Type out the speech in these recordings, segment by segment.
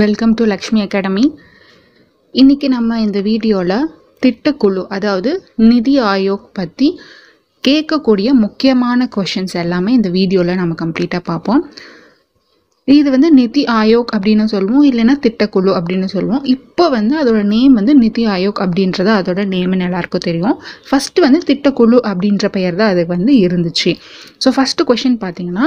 Welcome to Lakshmi academy இன்றைக்கி நம்ம இந்த வீடியோவில் திட்டக்குழு அதாவது நிதி ஆயோக் பற்றி கேட்கக்கூடிய முக்கியமான கொஷின்ஸ் எல்லாமே இந்த வீடியோவில் நம்ம கம்ப்ளீட்டாக பார்ப்போம். இது வந்து நிதி ஆயோக் அப்படின்னு சொல்லுவோம் இல்லைன்னா திட்டக்குழு அப்படின்னு சொல்லுவோம். இப்போ வந்து அதோட நேம் வந்து நிதி ஆயோக் அப்படின்றது அதோட நேம்னு எல்லாருக்கும் தெரியும். ஃபஸ்ட்டு வந்து திட்டக்குழு அப்படின்ற பெயர் தான் அதுக்கு வந்து இருந்துச்சு. ஸோ ஃபஸ்ட்டு கொஷின் பார்த்தீங்கன்னா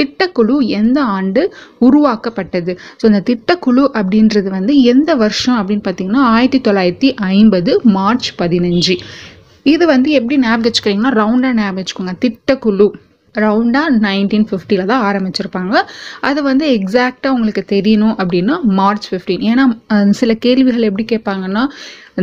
திட்டக்குழு எந்த ஆண்டு உருவாக்கப்பட்டது? ஸோ இந்த திட்டக்குழு அப்படின்றது வந்து எந்த வருஷம் அப்படின்னு பார்த்தீங்கன்னா ஆயிரத்தி தொள்ளாயிரத்தி ஐம்பது மார்ச் பதினஞ்சு. இது வந்து எப்படி ஞாபகம் வச்சுக்கிறீங்கன்னா ரவுண்டாக ஞாபகம் வச்சுக்கோங்க. திட்டக்குழு. ரவுண்டாக நைன்டீன் ஃபிஃப்டியில் தான் ஆரம்பிச்சிருப்பாங்க. அது வந்து எக்ஸாக்டாக உங்களுக்கு தெரியணும் அப்படின்னா மார்ச் ஃபிஃப்டீன் ஏன்னா சில கேள்விகள் எப்படி கேட்பாங்கன்னா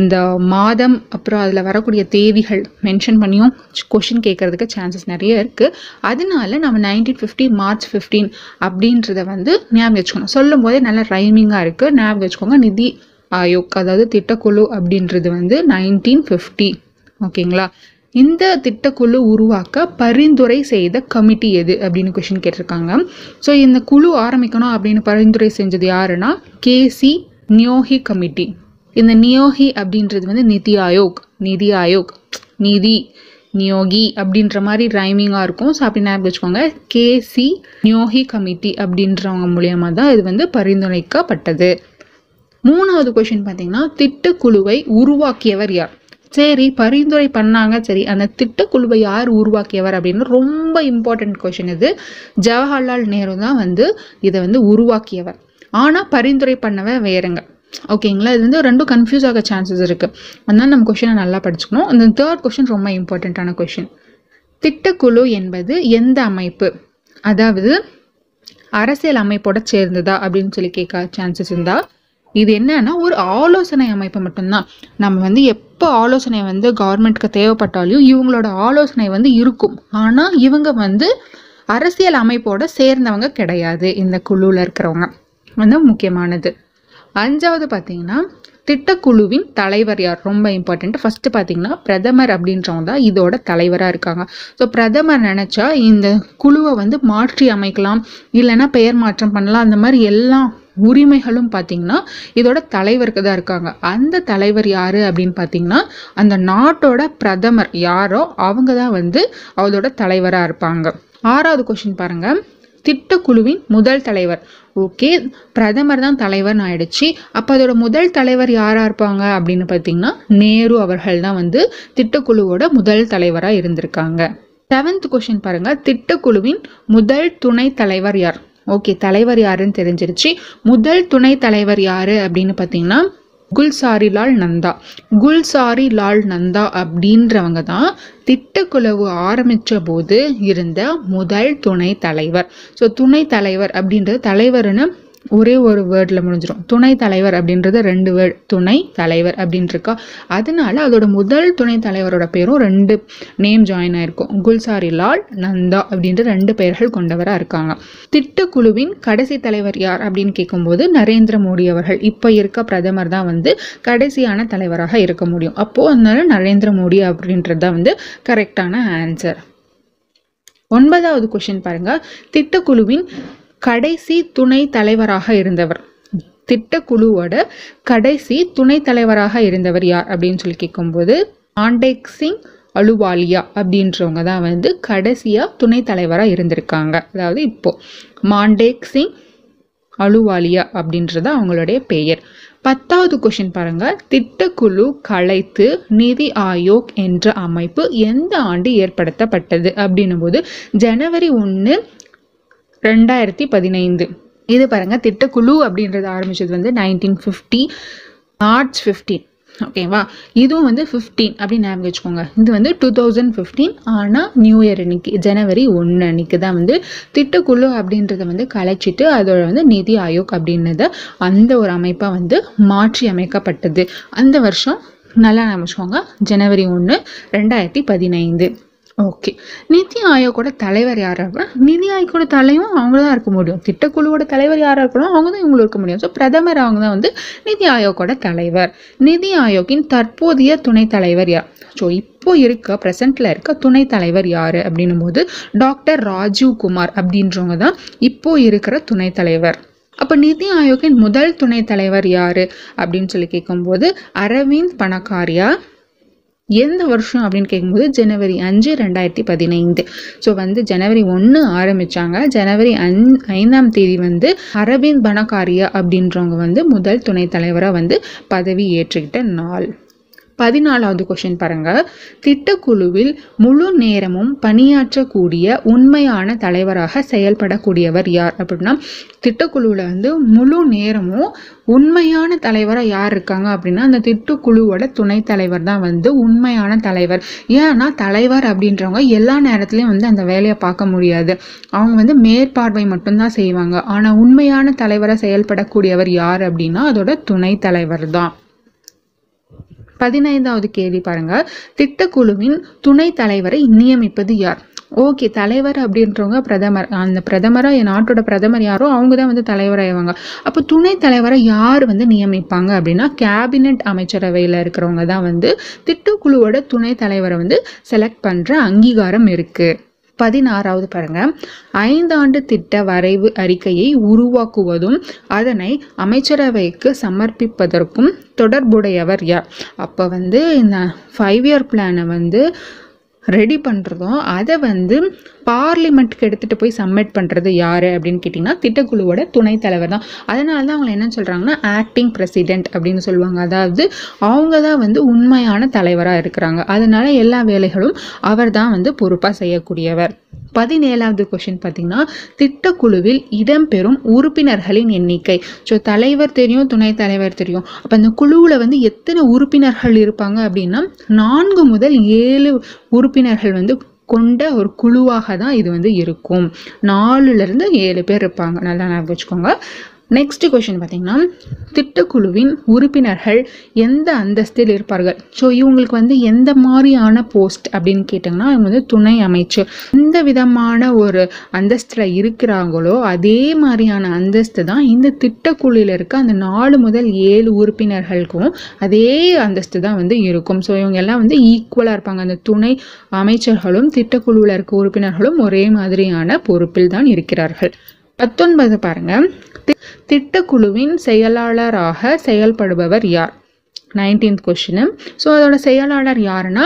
இந்த மாதம் அப்புறம் அதில் வரக்கூடிய தேதிகள் மென்ஷன் பண்ணியும் கொஷின் கேட்கறதுக்கு சான்சஸ் நிறைய இருக்குது அதனால நம்ம நைன்டீன் ஃபிஃப்டி மார்ச் ஃபிஃப்டீன் அப்படின்றத வந்து ஞாபகம் வச்சுக்கணும். சொல்லும் போதே நல்ல ரைமிங்காக இருக்குது ஞாபகம் வச்சுக்கோங்க நிதி ஆயோக் அதாவது திட்டக்குழு அப்படின்றது வந்து நைன்டீன் ஃபிஃப்டி ஓகேங்களா? இந்த திட்டக்குழு உருவாக்க பரிந்துரை செய்த கமிட்டி எது அப்படின்னு கொஷின் கேட்டிருக்காங்க. ஸோ இந்த குழு ஆரம்பிக்கணும் அப்படின்னு பரிந்துரை செஞ்சது யாருன்னா கேசி நியோகி கமிட்டி. இந்த நியோகி அப்படின்றது வந்து நிதி ஆயோக் நிதி ஆயோக் நிதி நியோகி அப்படின்ற மாதிரி ரைமிங்காக இருக்கும். ஸோ அப்படி ஞாபகம் வச்சுக்கோங்க. கேசி நியோகி கமிட்டி அப்படின்றவங்க மூலியமாக தான் இது வந்து பரிந்துரைக்கப்பட்டது. மூணாவது கொஷின் பார்த்தீங்கன்னா திட்டக்குழுவை உருவாக்கியவர் யார்? சரி பரிந்துரை பண்ணாங்க. சரி அந்த திட்டக்குழுவை யார் உருவாக்கியவர் அப்படின்னு ரொம்ப இம்பார்ட்டன்ட் கொஷின் இது. ஜவஹர்லால் நேரு தான் வந்து இதை வந்து உருவாக்கியவர். ஆனால் பரிந்துரை பண்ணவ வேறுங்க. ஓகேங்களா இது வந்து ரெண்டும் கன்ஃபியூஸ் ஆக சான்சஸ் இருக்குது அதனால் நம்ம கொஷினை நல்லா படிச்சுக்கணும். அந்த தேர்ட் கொஷின் ரொம்ப இம்பார்ட்டண்ட்டான கொஷின் திட்டக்குழு என்பது எந்த அமைப்பு? அதாவது அரசியல் அமைப்போட சேர்ந்ததா அப்படின்னு சொல்லி கேட்க சான்சஸ் இருந்தால் இது என்னன்னா ஒரு ஆலோசனை அமைப்பு மட்டும்தான். நம்ம வந்து எப் எப்போ ஆலோசனை வந்து கவர்மெண்ட்க்கு தேவைப்பட்டாலையும் இவங்களோட ஆலோசனை வந்து இருக்கும். ஆனால் இவங்க வந்து அரசியல் அமைப்போட சேர்ந்தவங்க கிடையாது. இந்த குழுவில் இருக்கிறவங்க. வந்து முக்கியமானது. அஞ்சாவது பார்த்தீங்கன்னா திட்டக்குழுவின் தலைவர் யார்? ரொம்ப இம்பார்ட்டண்ட் ஃபஸ்ட்டு பார்த்தீங்கன்னா பிரதமர் அப்படின்றவங்க தான் இதோட தலைவராக இருக்காங்க. ஸோ பிரதமர் நினச்சா இந்த குழுவை வந்து மாற்றி அமைக்கலாம். இல்லைன்னா பெயர் மாற்றம் பண்ணலாம். அந்த மாதிரி எல்லாம் உரிமைகளும் பார்த்தீங்கன்னா இதோட தலைவருக்கு தான் இருக்காங்க. அந்த தலைவர் யார் அப்படின்னு பார்த்தீங்கன்னா அந்த நாட்டோட பிரதமர் யாரோ அவங்க தான் வந்து அதோட தலைவராக இருப்பாங்க. ஆறாவது கொஷின் பாருங்கள் திட்டக்குழுவின் முதல் தலைவர். ஓகே பிரதமர் தான் தலைவர்னு ஆயிடுச்சு. அப்போ அதோட முதல் தலைவர் யாராக இருப்பாங்க அப்படின்னு பார்த்தீங்கன்னா நேரு அவர்கள் தான் வந்து திட்டக்குழுவோட முதல் தலைவராக இருந்திருக்காங்க. செவன்த் கொஷின் பாருங்கள் திட்டக்குழுவின் முதல் துணை தலைவர் யார்? ஓகே தலைவர் யாருன்னு தெரிஞ்சிருச்சு. முதல் துணை தலைவர் யாரு அப்படின்னு பார்த்தீங்கன்னா குல்சாரி லால் நந்தா. குல்சாரி லால் நந்தா அப்படின்றவங்க தான் திட்டக்குழுவு ஆரம்பித்த போது இருந்த முதல் துணை தலைவர். ஸோ துணை தலைவர் அப்படின்றது தலைவர்னு ஒரே ஒரு வேர்டில் முடிஞ்சிடும் துணை தலைவர் அப்படின்றது ரெண்டு வேர்ட் துணை தலைவர் அப்படின்னு இருக்கா அதனால அதோட முதல் துணை தலைவரோட பேரும் ரெண்டு நேம் ஜாயின் ஆயிருக்கும். குல்சாரி லால் நந்தா அப்படின்ற ரெண்டு பெயர்கள் கொண்டவராக இருக்காங்க. திட்டக்குழுவின் கடைசி தலைவர் யார் அப்படின்னு கேட்கும்போது நரேந்திர மோடி அவர்கள். இப்போ இருக்க பிரதமர் தான் வந்து கடைசியான தலைவராக இருக்க முடியும். அப்போது அதனால நரேந்திர மோடி அப்படின்றது தான் வந்து கரெக்டான ஆன்சர் ஒன்பதாவது கொஷின் பாருங்க. திட்டக்குழுவின் கடைசி துணை தலைவராக இருந்தவர். திட்டக்குழுவோட கடைசி துணை தலைவராக இருந்தவர் யார் அப்படின்னு சொல்லி கேட்கும்போது ஆண்டேக் சிங் அலுவாலியா அப்படின்றவங்க தான் வந்து கடைசியாக துணை தலைவராக இருந்திருக்காங்க. அதாவது இப்போ மாண்டேக் சிங் அலுவாலியா அப்படின்றது அவங்களுடைய பெயர். பத்தாவது கொஷின் பாருங்க. திட்டக்குழு கலைத்து நிதி ஆயோக் என்ற அமைப்பு எந்த ஆண்டு ஏற்படுத்தப்பட்டது அப்படின்னும் போது ஜனவரி ஒன்று ரெண்டாயிரத்தி பதினைந்து. இது பாருங்கள் திட்டக்குழு அப்படின்றது ஆரம்பித்தது வந்து நைன்டீன் ஃபிஃப்டி மார்ச் ஃபிஃப்டீன் ஓகேவா இதுவும் வந்து ஃபிஃப்டீன் அப்படின்னு ஞாபகம் வச்சுக்கோங்க. இது வந்து டூ தௌசண்ட் ஃபிஃப்டீன் ஆனால் நியூ இயர் அன்னைக்கு ஜனவரி ஒன்று அன்னைக்கு தான் வந்து திட்டக்குழு அப்படின்றத வந்து கலைச்சிட்டு அதோட வந்து நிதி ஆயோக் அப்படின்றத அந்த ஒரு அமைப்பாக வந்து மாற்றி அமைக்கப்பட்டது. அந்த வருஷம் நல்லா ஞாபகம் வச்சுக்கோங்க ஜனவரி ஒன்று ரெண்டாயிரத்தி பதினைந்து. ஓகே நிதி ஆயோக்கோட தலைவர் யாராக இருக்கணும் நிதி ஆயோக்கோட தலைவரும் அவங்க தான் இருக்க முடியும். திட்டக்குழுவோட தலைவர் யாராக இருக்கணும் அவங்க தான் இவங்களும் இருக்க முடியும். ஸோ பிரதமர் அவங்க தான் வந்து நிதி ஆயோக்கோட தலைவர். நிதி ஆயோக்கின் தற்போதைய துணைத் தலைவர் யார்? ஸோ இப்போ இருக்க ப்ரெசண்ட்டில் இருக்க துணைத் தலைவர் யார் அப்படின்னும் போது டாக்டர் ராஜீவ் குமார் அப்படின்றவங்க தான் இப்போ இருக்கிற துணைத் தலைவர். அப்போ நிதி ஆயோக்கின் முதல் துணைத் தலைவர் யார் அப்படின்னு சொல்லி கேட்கும்போது அரவிந்த் பணக்காரியா எந்த வருஷம் அப்படின்னு கேட்கும்போது ஜனவரி அஞ்சு ரெண்டாயிரத்தி பதினைந்து. ஸோ வந்து ஜனவரி ஒன்று ஆரம்பித்தாங்க ஜனவரி அஞ் ஐந்தாம் தேதி வந்து அரவிந்த் பணக்காரியா அப்படின்றவங்க வந்து முதல் துணைத் தலைவராக வந்து பதவி ஏற்றுக்கிட்ட நாள். பதினாலாவது கொஷின் பாருங்க. திட்டக்குழுவில் முழு நேரமும் பணியாற்றக்கூடிய உண்மையான தலைவராக செயல்படக்கூடியவர் யார் அப்படின்னா திட்டக்குழுவில் வந்து முழு நேரமும் உண்மையான தலைவராக யார் இருக்காங்க அப்படின்னா அந்த திட்டக்குழுவோட துணைத் தலைவர் தான் வந்து உண்மையான தலைவர். ஏன்னா தலைவர் அப்படின்றவங்க எல்லா நேரத்துலையும் வந்து அந்த வேலையை பார்க்க முடியாது. அவங்க வந்து மேற்பார்வை மட்டும்தான் செய்வாங்க. ஆனால் உண்மையான தலைவராக செயல்படக்கூடியவர் யார் அப்படின்னா அதோட துணைத் தலைவர் தான். பதினைந்தாவது கேள்வி பாருங்க. திட்டக்குழுவின் துணை தலைவரை நியமிப்பது யார்? ஓகே தலைவர் அப்படின்றவங்க பிரதமர். அந்த பிரதமராக என் நாட்டோட பிரதமர் யாரோ அவங்க தான் வந்து தலைவராகிவாங்க அப்போ துணை தலைவரை யார் வந்து நியமிப்பாங்க அப்படின்னா கேபினெட் அமைச்சரவையில் இருக்கிறவங்க தான் வந்து திட்டக்குழுவோட துணை தலைவரை வந்து செலக்ட் பண்ணுற அங்கீகாரம் இருக்குது பதினாறாவது பாருங்க. ஐந்தாண்டு திட்ட வரைவு அறிக்கையை உருவாக்குவதும் அதனை அமைச்சரவைக்கு சமர்ப்பிப்பதற்கும் தொடர்புடையவர் யார்? அப்போ வந்து இந்த ஃபைவ் இயர் பிளானை வந்து ரெடி பண்ணுறதும் அதை வந்து பார்லிமெண்ட்டுக்கு எடுத்துகிட்டு போய் சப்மிட் பண்ணுறது யார் அப்படின்னு கேட்டிங்கன்னா திட்டக்குழுவோட துணைத் தலைவர் தான். அதனால தான் அவங்க என்ன சொல்கிறாங்கன்னா ஆக்டிங் பிரசிடென்ட் அப்படின்னு சொல்லுவாங்க. அதாவது அவங்க தான் வந்து உண்மையான தலைவராக இருக்கிறாங்க. அதனால் எல்லா வேலைகளும் அவர் தான் வந்து பொறுப்பாக செய்யக்கூடியவர். பதினேழாவது கொஷின் பார்த்தீங்கன்னா திட்டக்குழுவில் இடம்பெறும் உறுப்பினர்களின் எண்ணிக்கை. ஸோ தலைவர் தெரியும் துணைத் தலைவர் தெரியும். அப்போ அந்த குழுவில் வந்து எத்தனை உறுப்பினர்கள் இருப்பாங்க அப்படின்னா நான்கு முதல் ஏழு உறுப்பினர்கள் வந்து கொண்ட ஒரு குழுவாக தான் இது வந்து இருக்கும். நாலுலேருந்து ஏழு பேர் இருப்பாங்க. நல்லா ஞாபகம் வச்சுக்கோங்க. நெக்ஸ்ட் கொஷின் பார்த்தீங்கன்னா திட்டக்குழுவின் உறுப்பினர்கள் எந்த அந்தஸ்தில் இருப்பார்கள்? ஸோ இவங்களுக்கு வந்து எந்த மாதிரியான போஸ்ட் அப்படின்னு கேட்டிங்கன்னா இவங்க வந்து துணை அமைச்சர் எந்த விதமான ஒரு அந்தஸ்தில் இருக்கிறாங்களோ அதே மாதிரியான அந்தஸ்து தான் இந்த திட்டக்குழுவில் இருக்க அந்த நாலு முதல் ஏழு உறுப்பினர்களுக்கும் அதே அந்தஸ்து தான் வந்து இருக்கும். ஸோ இவங்க எல்லாம் வந்து ஈக்குவலாக இருப்பாங்க. அந்த துணை அமைச்சர்களும் திட்டக்குழுவில் இருக்க உறுப்பினர்களும் ஒரே மாதிரியான பொறுப்பில் தான் இருக்கிறார்கள். பத்தொன்பது பாருங்க. தி- திட்டக்குழுவின் செயலாளராக செயல்படுபவர் யார்? நைன்டீன்த் கொஷினு ஸோ அதோட செயலாளர் யாருன்னா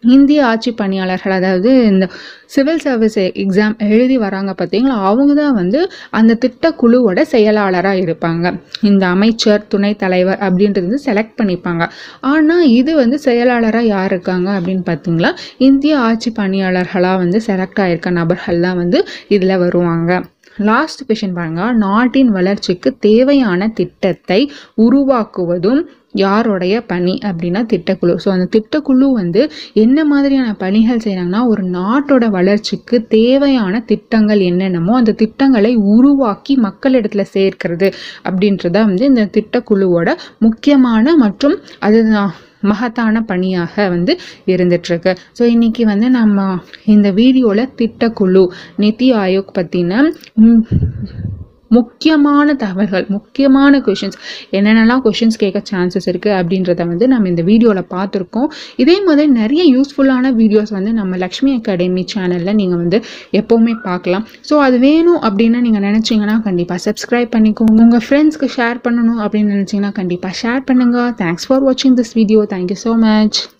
இந்திய ஆட்சி பணியாளர்கள் அதாவது இந்த சிவில் சர்வீஸ் எக்ஸாம் எழுதி வராங்க பார்த்தீங்களா? அவங்க தான் வந்து அந்த திட்டக்குழுவோட செயலாளராக இருப்பாங்க. இந்த அமைச்சர் துணைத் தலைவர் அப்படின்றது வந்து செலக்ட் பண்ணிப்பாங்க. ஆனால் இது வந்து செயலாளராக யார் இருக்காங்க அப்படின்னு பார்த்தீங்களா? இந்திய ஆட்சி பணியாளர்களாக வந்து செலக்ட் ஆகிருக்க நபர்கள் தான் வந்து இதில் வருவாங்க. லாஸ்ட் கொஷின் பாருங்க. நாட்டின் வளர்ச்சிக்கு தேவையான திட்டத்தை உருவாக்குவதும் யாருடைய பணி அப்படின்னா திட்டக்குழு. ஸோ அந்த திட்டக்குழு வந்து என்ன மாதிரியான பணிகள் செய்கிறாங்கன்னா ஒரு நாட்டோட வளர்ச்சிக்கு தேவையான திட்டங்கள் என்னென்னமோ அந்த திட்டங்களை உருவாக்கி மக்களிடத்துல சேர்க்கிறது அப்படின்றத வந்து இந்த திட்டக்குழுவோட முக்கியமான மற்றும் அது மகத்தான பணியாக வந்து இருந்துட்டுருக்கு. ஸோ இன்றைக்கி வந்து நம்ம இந்த வீடியோவில் திட்டக்குழு நிதி ஆயோக் பற்றின முக்கியமான தகவல்கள் முக்கியமான கொஷின்ஸ் என்னென்னலாம் கொஷின்ஸ் கேட்க சான்சஸ் இருக்குது அப்படின்றத வந்து நம்ம இந்த வீடியோவில் பார்த்துருக்கோம். இதே மாதிரி நிறைய யூஸ்ஃபுல்லான வீடியோஸ் வந்து நம்ம லக்ஷ்மி அகாடமி சேனலில் நீங்கள் வந்து எப்போவுமே பார்க்கலாம். ஸோ அது வேணும் அப்படின்னு நீங்கள் நினச்சிங்கன்னா கண்டிப்பாக சப்ஸ்கிரைப் பண்ணிக்கோங்க. உங்கள் ஃப்ரெண்ட்ஸ்க்கு ஷேர் பண்ணணும் அப்படின்னு நினச்சிங்கன்னா கண்டிப்பாக ஷேர் பண்ணுங்கள் தேங்க்ஸ் ஃபார் வாட்சிங் this video thank you so much